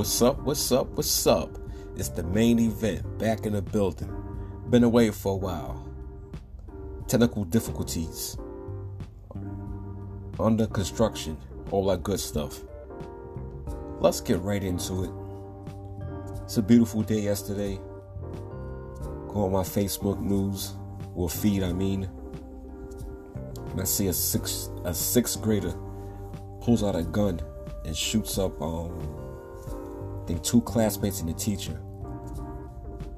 What's up? What's up? What's up? It's the main event back in the building. Been away for a while. Technical difficulties. Under construction. All that good stuff. Let's get right into it. It's a beautiful day yesterday. Go on my Facebook news, or feed, I mean. And I see a six a sixth grader pulls out a gun and shoots up um two classmates and the teacher.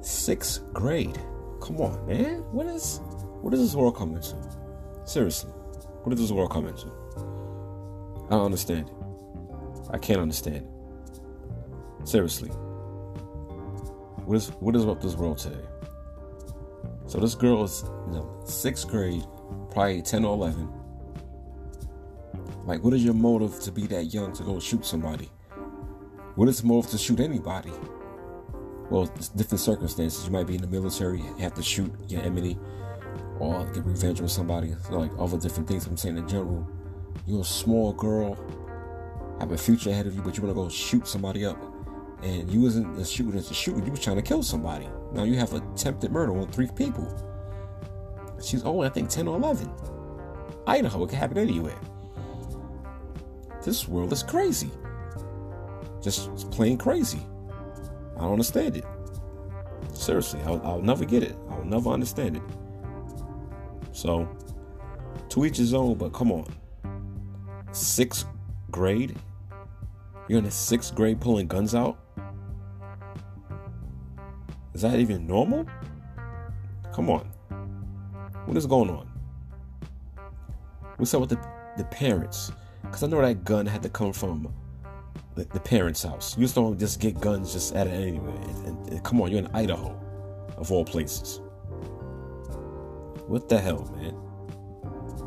Sixth grade. Come on, man. What is what is this world coming to? Seriously. What is this world coming to? I don't understand it. I can't understand it. Seriously. What is what is up this world today? So this girl is you know, sixth grade, probably 10 or 11 like, what is your motive to be that young to go shoot somebody? What is motive to shoot anybody? Well, different circumstances. You might be in the military, have to shoot your enemy or get revenge on somebody. So like other different things. I'm saying in general, you're a small girl, have a future ahead of you, but you want to go shoot somebody up. And you wasn't a shooting as a shooter, you was trying to kill somebody. Now you have attempted murder on three people. She's only, I think, 10 or 11. Idaho, it can happen anywhere. This world is crazy. Just plain crazy. I don't understand it. Seriously, I'll, I'll never get it. I'll never understand it. So, to each his own, but come on. Sixth grade? You're in the sixth grade pulling guns out? Is that even normal? Come on. What is going on? What's up with the, the parents? Because I know that gun had to come from the, the parents' house. You just don't just get guns just at it anyway. And, and, and come on, you're in Idaho, of all places. What the hell, man?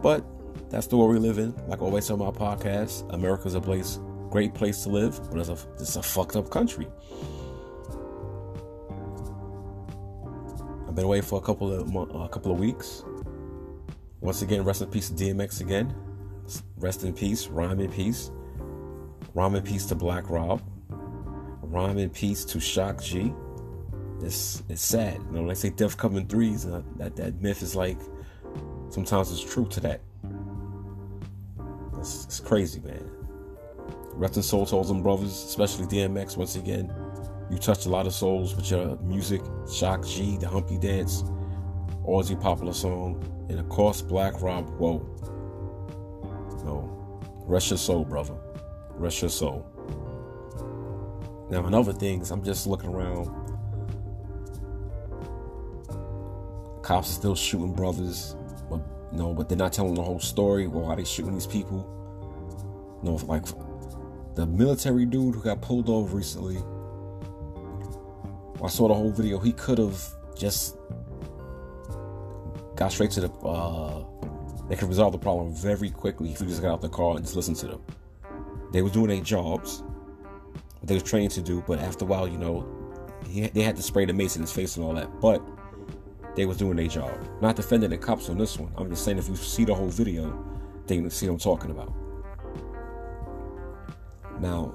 But that's the world we live in. Like I always on my podcast, America's a place, great place to live, but it's a, it's a fucked up country. I've been away for a couple of a couple of weeks. Once again, rest in peace DMX again. Rest in peace, rhyme in peace. Rhyme in peace to Black Rob. Rhyme in peace to Shock G. It's it's sad. You know, when I say death coming threes, uh, that, that myth is like sometimes it's true to that. It's, it's crazy, man. Rest in soul all them brothers, especially DMX. Once again, you touched a lot of souls with your music. Shock G, the Humpty Dance, Aussie popular song, and of course Black Rob. Whoa, no, rest your soul, brother. Rest your soul. Now, in other things, I'm just looking around. Cops are still shooting brothers, but know, but they're not telling the whole story. Well, why they shooting these people? You know, like the military dude who got pulled over recently. I saw the whole video. He could have just got straight to the uh, they could resolve the problem very quickly if you just got out the car and just listened to them. They was doing their jobs, what they was trained to do, but after a while, you know, he, they had to spray the mace in his face and all that. But they was doing their job. Not defending the cops on this one. I'm just saying if you see the whole video, then you see what I'm talking about. Now,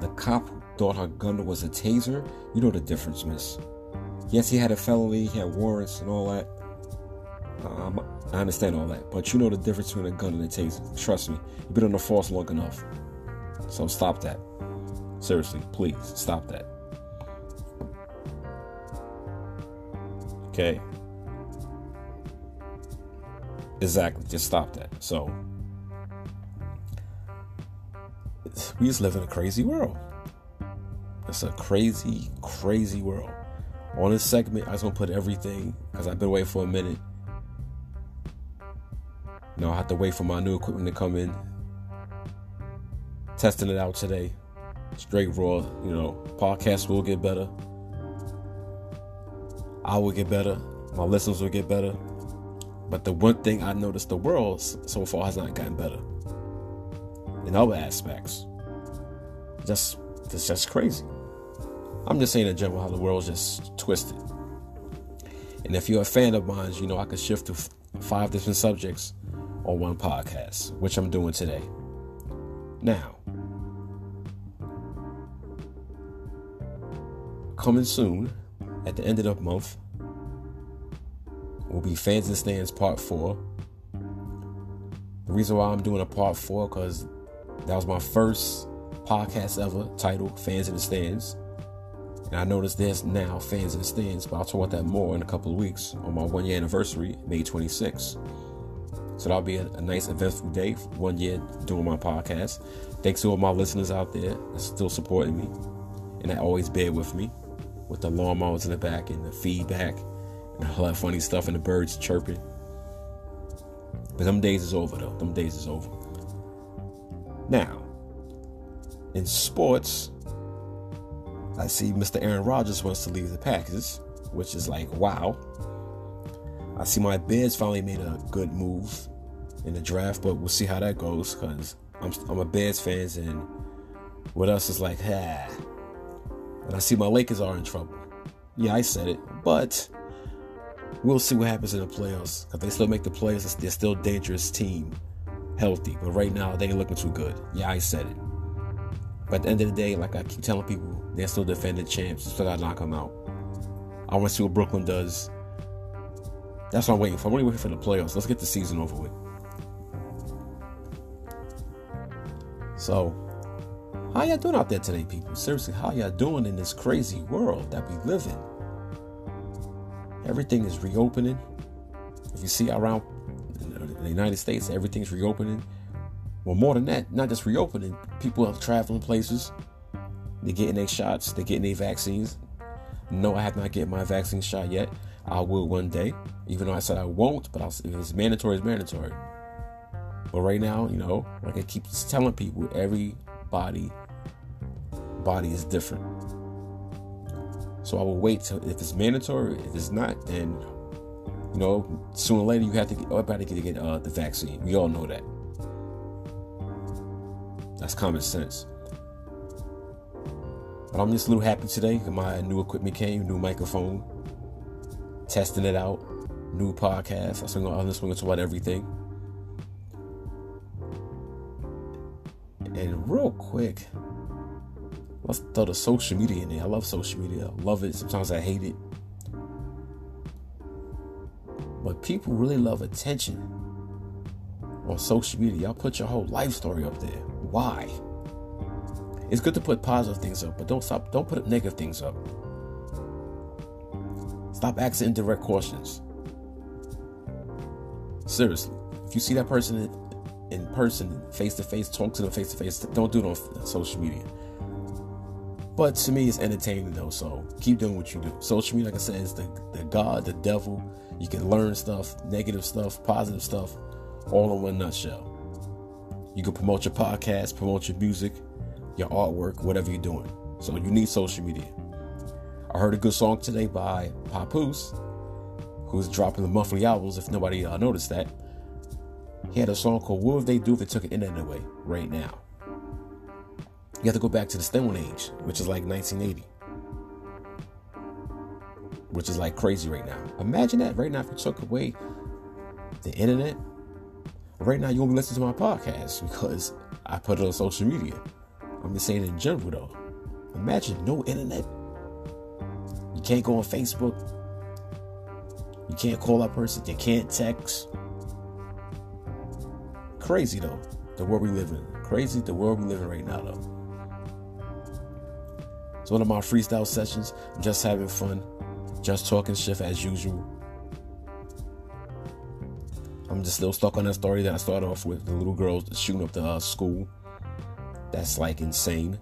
the cop thought her gun was a taser. You know the difference, miss. Yes, he had a felony, he had warrants and all that. Um, I understand all that, but you know the difference between a gun and a taser. Trust me, you've been on the force long enough. So stop that. Seriously, please stop that. Okay. Exactly, just stop that. So, we just live in a crazy world. It's a crazy, crazy world. On this segment, I just to put everything because I've been waiting for a minute know, I have to wait for my new equipment to come in. Testing it out today. Straight raw, you know, podcast will get better. I will get better. My listeners will get better. But the one thing I noticed the world so far has not gotten better. In other aspects. Just it's just crazy. I'm just saying in general how the world's just twisted. And if you're a fan of mine, you know I could shift to five different subjects on one podcast, which I'm doing today. Now, coming soon at the end of the month will be Fans and Stands Part 4. The reason why I'm doing a Part 4 because that was my first podcast ever titled Fans in the Stands. And I noticed there's now Fans in the Stands, but I'll talk about that more in a couple of weeks on my one year anniversary, May 26th. So that'll be a, a, nice eventful day, one year doing my podcast. Thanks to all my listeners out there that's still supporting me and that always bear with me with the lawnmowers in the back and the feedback and all that funny stuff and the birds chirping. But them days is over though. Them days is over. Now, in sports, I see Mr. Aaron Rodgers wants to leave the Packers, which is like, wow. I see my Bears finally made a good move in the draft, but we'll see how that goes because I'm, I'm a Bears fan, and what else is like, ah. And I see my Lakers are in trouble. Yeah, I said it, but we'll see what happens in the playoffs because they still make the playoffs. They're still a dangerous team, healthy, but right now they ain't looking too good. Yeah, I said it. But at the end of the day, like I keep telling people, they're still defending champs. Still gotta knock them out. I want to see what Brooklyn does. That's what I'm waiting for. I'm only waiting for the playoffs. Let's get the season over with. So, how y'all doing out there today, people? Seriously, how y'all doing in this crazy world that we live in? Everything is reopening. If you see around the United States, everything's reopening. Well, more than that, not just reopening, people are traveling places. They're getting their shots, they're getting their vaccines. No, I have not get my vaccine shot yet. I will one day, even though I said I won't, but I'll, if it's mandatory, it's mandatory. But right now, you know, like I keep telling people, every body body is different. So I will wait till if it's mandatory. If it's not, then you know, sooner or later you have to get everybody to get uh, the vaccine. We all know that. That's common sense. But I'm just a little happy today. My new equipment came, new microphone, testing it out, new podcast. I swing on, I swing about everything. And real quick, let's throw the social media in there. I love social media. I love it. Sometimes I hate it. But people really love attention on social media. Y'all put your whole life story up there. Why? It's good to put positive things up, but don't stop. Don't put up negative things up. Stop asking indirect questions. Seriously, if you see that person in person, face to face, talk to them face to face. Don't do it on social media. But to me, it's entertaining though, so keep doing what you do. Social media, like I said, is the, the God, the devil. You can learn stuff, negative stuff, positive stuff, all in one nutshell. You can promote your podcast, promote your music, your artwork, whatever you're doing. So you need social media. I heard a good song today by Papoose, who's dropping the monthly albums, if nobody uh, noticed that. He had a song called What Would They Do If They Took the Internet Away right now. You have to go back to the Stone Age, which is like 1980. Which is like crazy right now. Imagine that right now if you took away the internet. Right now you won't be listening to my podcast because I put it on social media. I'm just saying in general though. Imagine no internet. You can't go on Facebook. You can't call that person. You can't text. Crazy though, the world we live in. Crazy the world we live in right now though. It's one of my freestyle sessions. I'm just having fun, just talking shit as usual. I'm just still stuck on that story that I started off with the little girls shooting up the uh, school. That's like insane.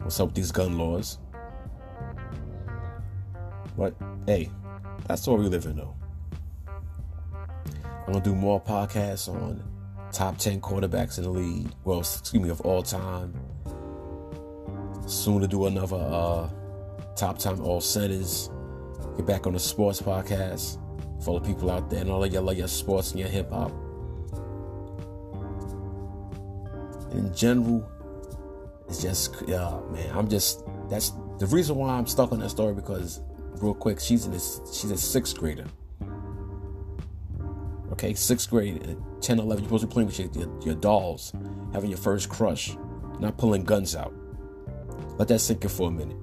What's up with these gun laws? But hey, that's what we live in though. I'm gonna do more podcasts on top 10 quarterbacks in the league. Well, excuse me, of all time. Soon to do another uh, top 10 all centers. Get back on the sports podcast for all the people out there and all of y'all your sports and your hip hop. In general, it's just, yeah, man, I'm just, that's the reason why I'm stuck on that story because, real quick. She's a, she's a sixth grader. Okay, sixth grade, uh, 10, 11, you're supposed to be playing with your, your, your dolls, having your first crush, not pulling guns out. Let that sink in for a minute.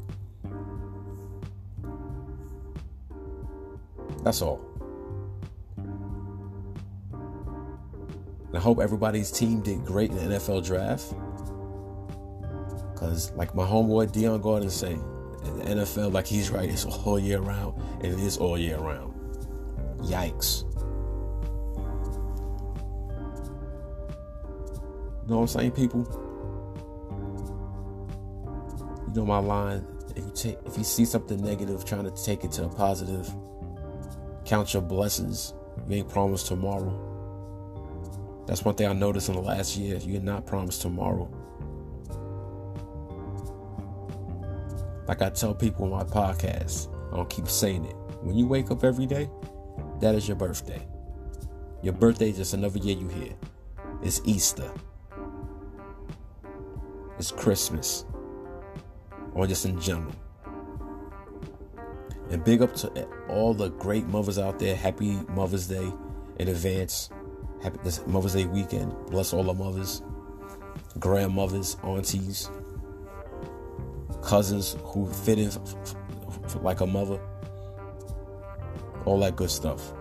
That's all. And I hope everybody's team did great in the NFL draft. Because, like my homeboy Dion Gordon say, NFL, like he's right, it's all year round, and it is all year round. Yikes. You know what I'm saying, people? You know my line. If you take, if you see something negative, trying to take it to a positive, count your blessings. You ain't promised tomorrow. That's one thing I noticed in the last year. You're not promised tomorrow. Like I tell people in my podcast, I don't keep saying it. When you wake up every day, that is your birthday. Your birthday is just another year you here. It's Easter. It's Christmas. Or just in general. And big up to all the great mothers out there. Happy Mother's Day in advance. Happy Mother's Day weekend. Bless all the mothers, grandmothers, aunties, cousins who fit in f- f- like a mother. All that good stuff.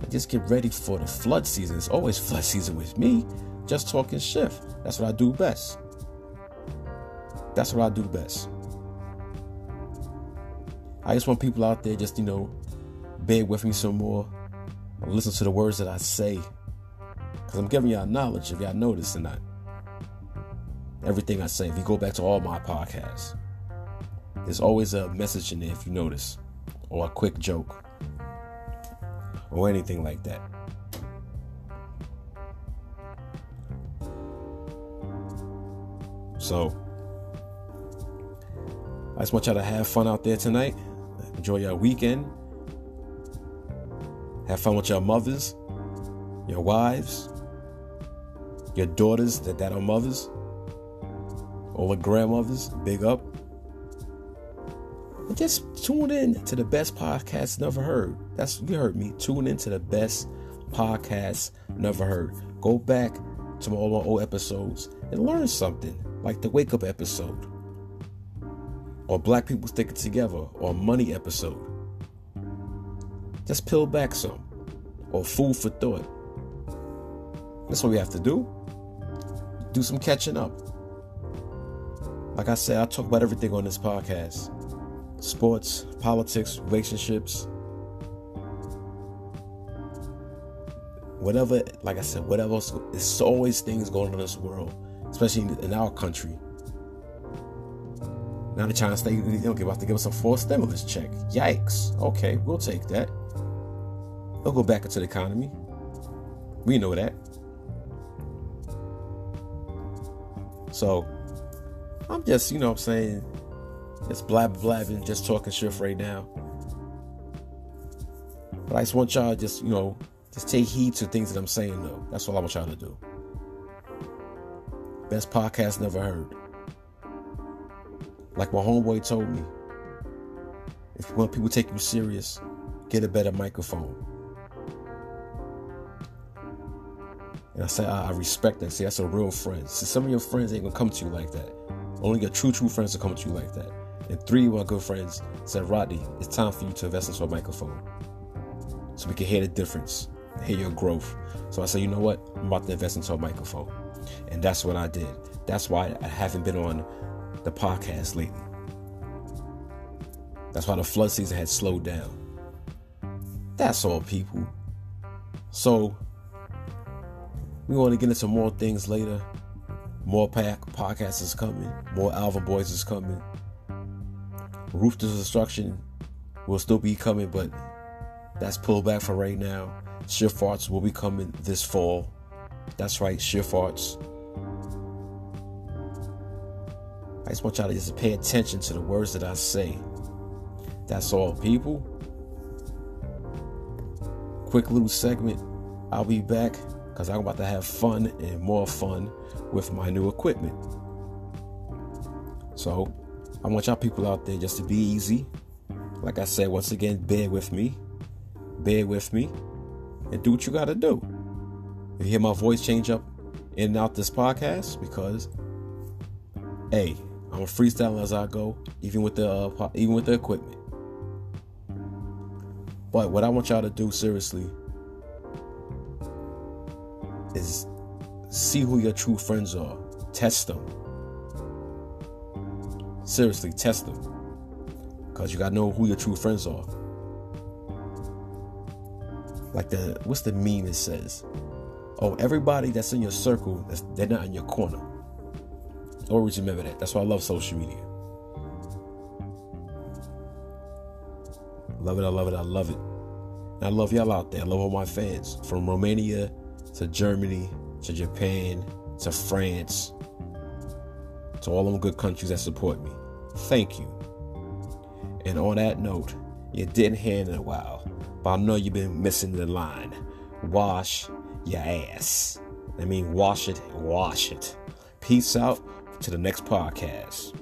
And just get ready for the flood season. It's always flood season with me. Just talking shift. That's what I do best. That's what I do best. I just want people out there just, you know, bear with me some more listen to the words that I say. Because I'm giving y'all knowledge if y'all notice or not. Everything I say, if you go back to all my podcasts, there's always a message in there if you notice, or a quick joke, or anything like that. So, I just want y'all to have fun out there tonight. Enjoy your weekend. Have fun with your mothers, your wives, your daughters that, that are mothers, all the grandmothers, big up. And just tune in to the best podcast never heard. That's you heard me. Tune in to the best podcast never heard. Go back to all my old episodes and learn something, like the wake up episode, or Black People Sticking Together, or Money episode. Just peel back some, or food for thought. That's what we have to do. Do some catching up. Like I said, I talk about everything on this podcast sports, politics, relationships, whatever, like I said, whatever there's always things going on in this world, especially in our country. Now trying to stay, they don't give have to give us a full stimulus check. Yikes. Okay, we'll take that. They'll go back into the economy. We know that. So, I'm just, you know what I'm saying, just blab blabbing, just talking shit right now. But I just want y'all just, you know, just take heed to things that I'm saying though. That's all I want y'all to do. Best podcast never heard. Like my homeboy told me, if you want people to take you serious, get a better microphone. And I say, I, I respect that. See, that's a real friend. See, some of your friends ain't gonna come to you like that. Only your true, true friends will come to you like that. And three of my good friends said, Rodney, it's time for you to invest into a microphone. So we can hear the difference, hear your growth. So I said, you know what? I'm about to invest into a microphone. And that's what I did. That's why I haven't been on the podcast lately. That's why the flood season had slowed down. That's all, people. So we want to get into more things later. More pack podcasts is coming. More Alvin Boys is coming. Ruthless Destruction will still be coming, but that's pulled back for right now. Shift Arts will be coming this fall. That's right, Shift Arts. I just want y'all to just pay attention to the words that I say. That's all, people. Quick little segment. I'll be back because I'm about to have fun and more fun with my new equipment. So, I want y'all people out there just to be easy. Like I said, once again, bear with me. Bear with me. And do what you got to do. You hear my voice change up in and out this podcast because, hey, I'm a freestyle as I go, even with the uh, even with the equipment. But what I want y'all to do seriously is see who your true friends are. Test them. Seriously, test them. Because you gotta know who your true friends are. Like the what's the meme it says? Oh, everybody that's in your circle, they're not in your corner. Always remember that. That's why I love social media. Love it, I love it, I love it. And I love y'all out there. I love all my fans. From Romania to Germany to Japan to France to all them good countries that support me. Thank you. And on that note, you didn't hear in a while, but I know you've been missing the line. Wash your ass. I mean, wash it, wash it. Peace out to the next podcast.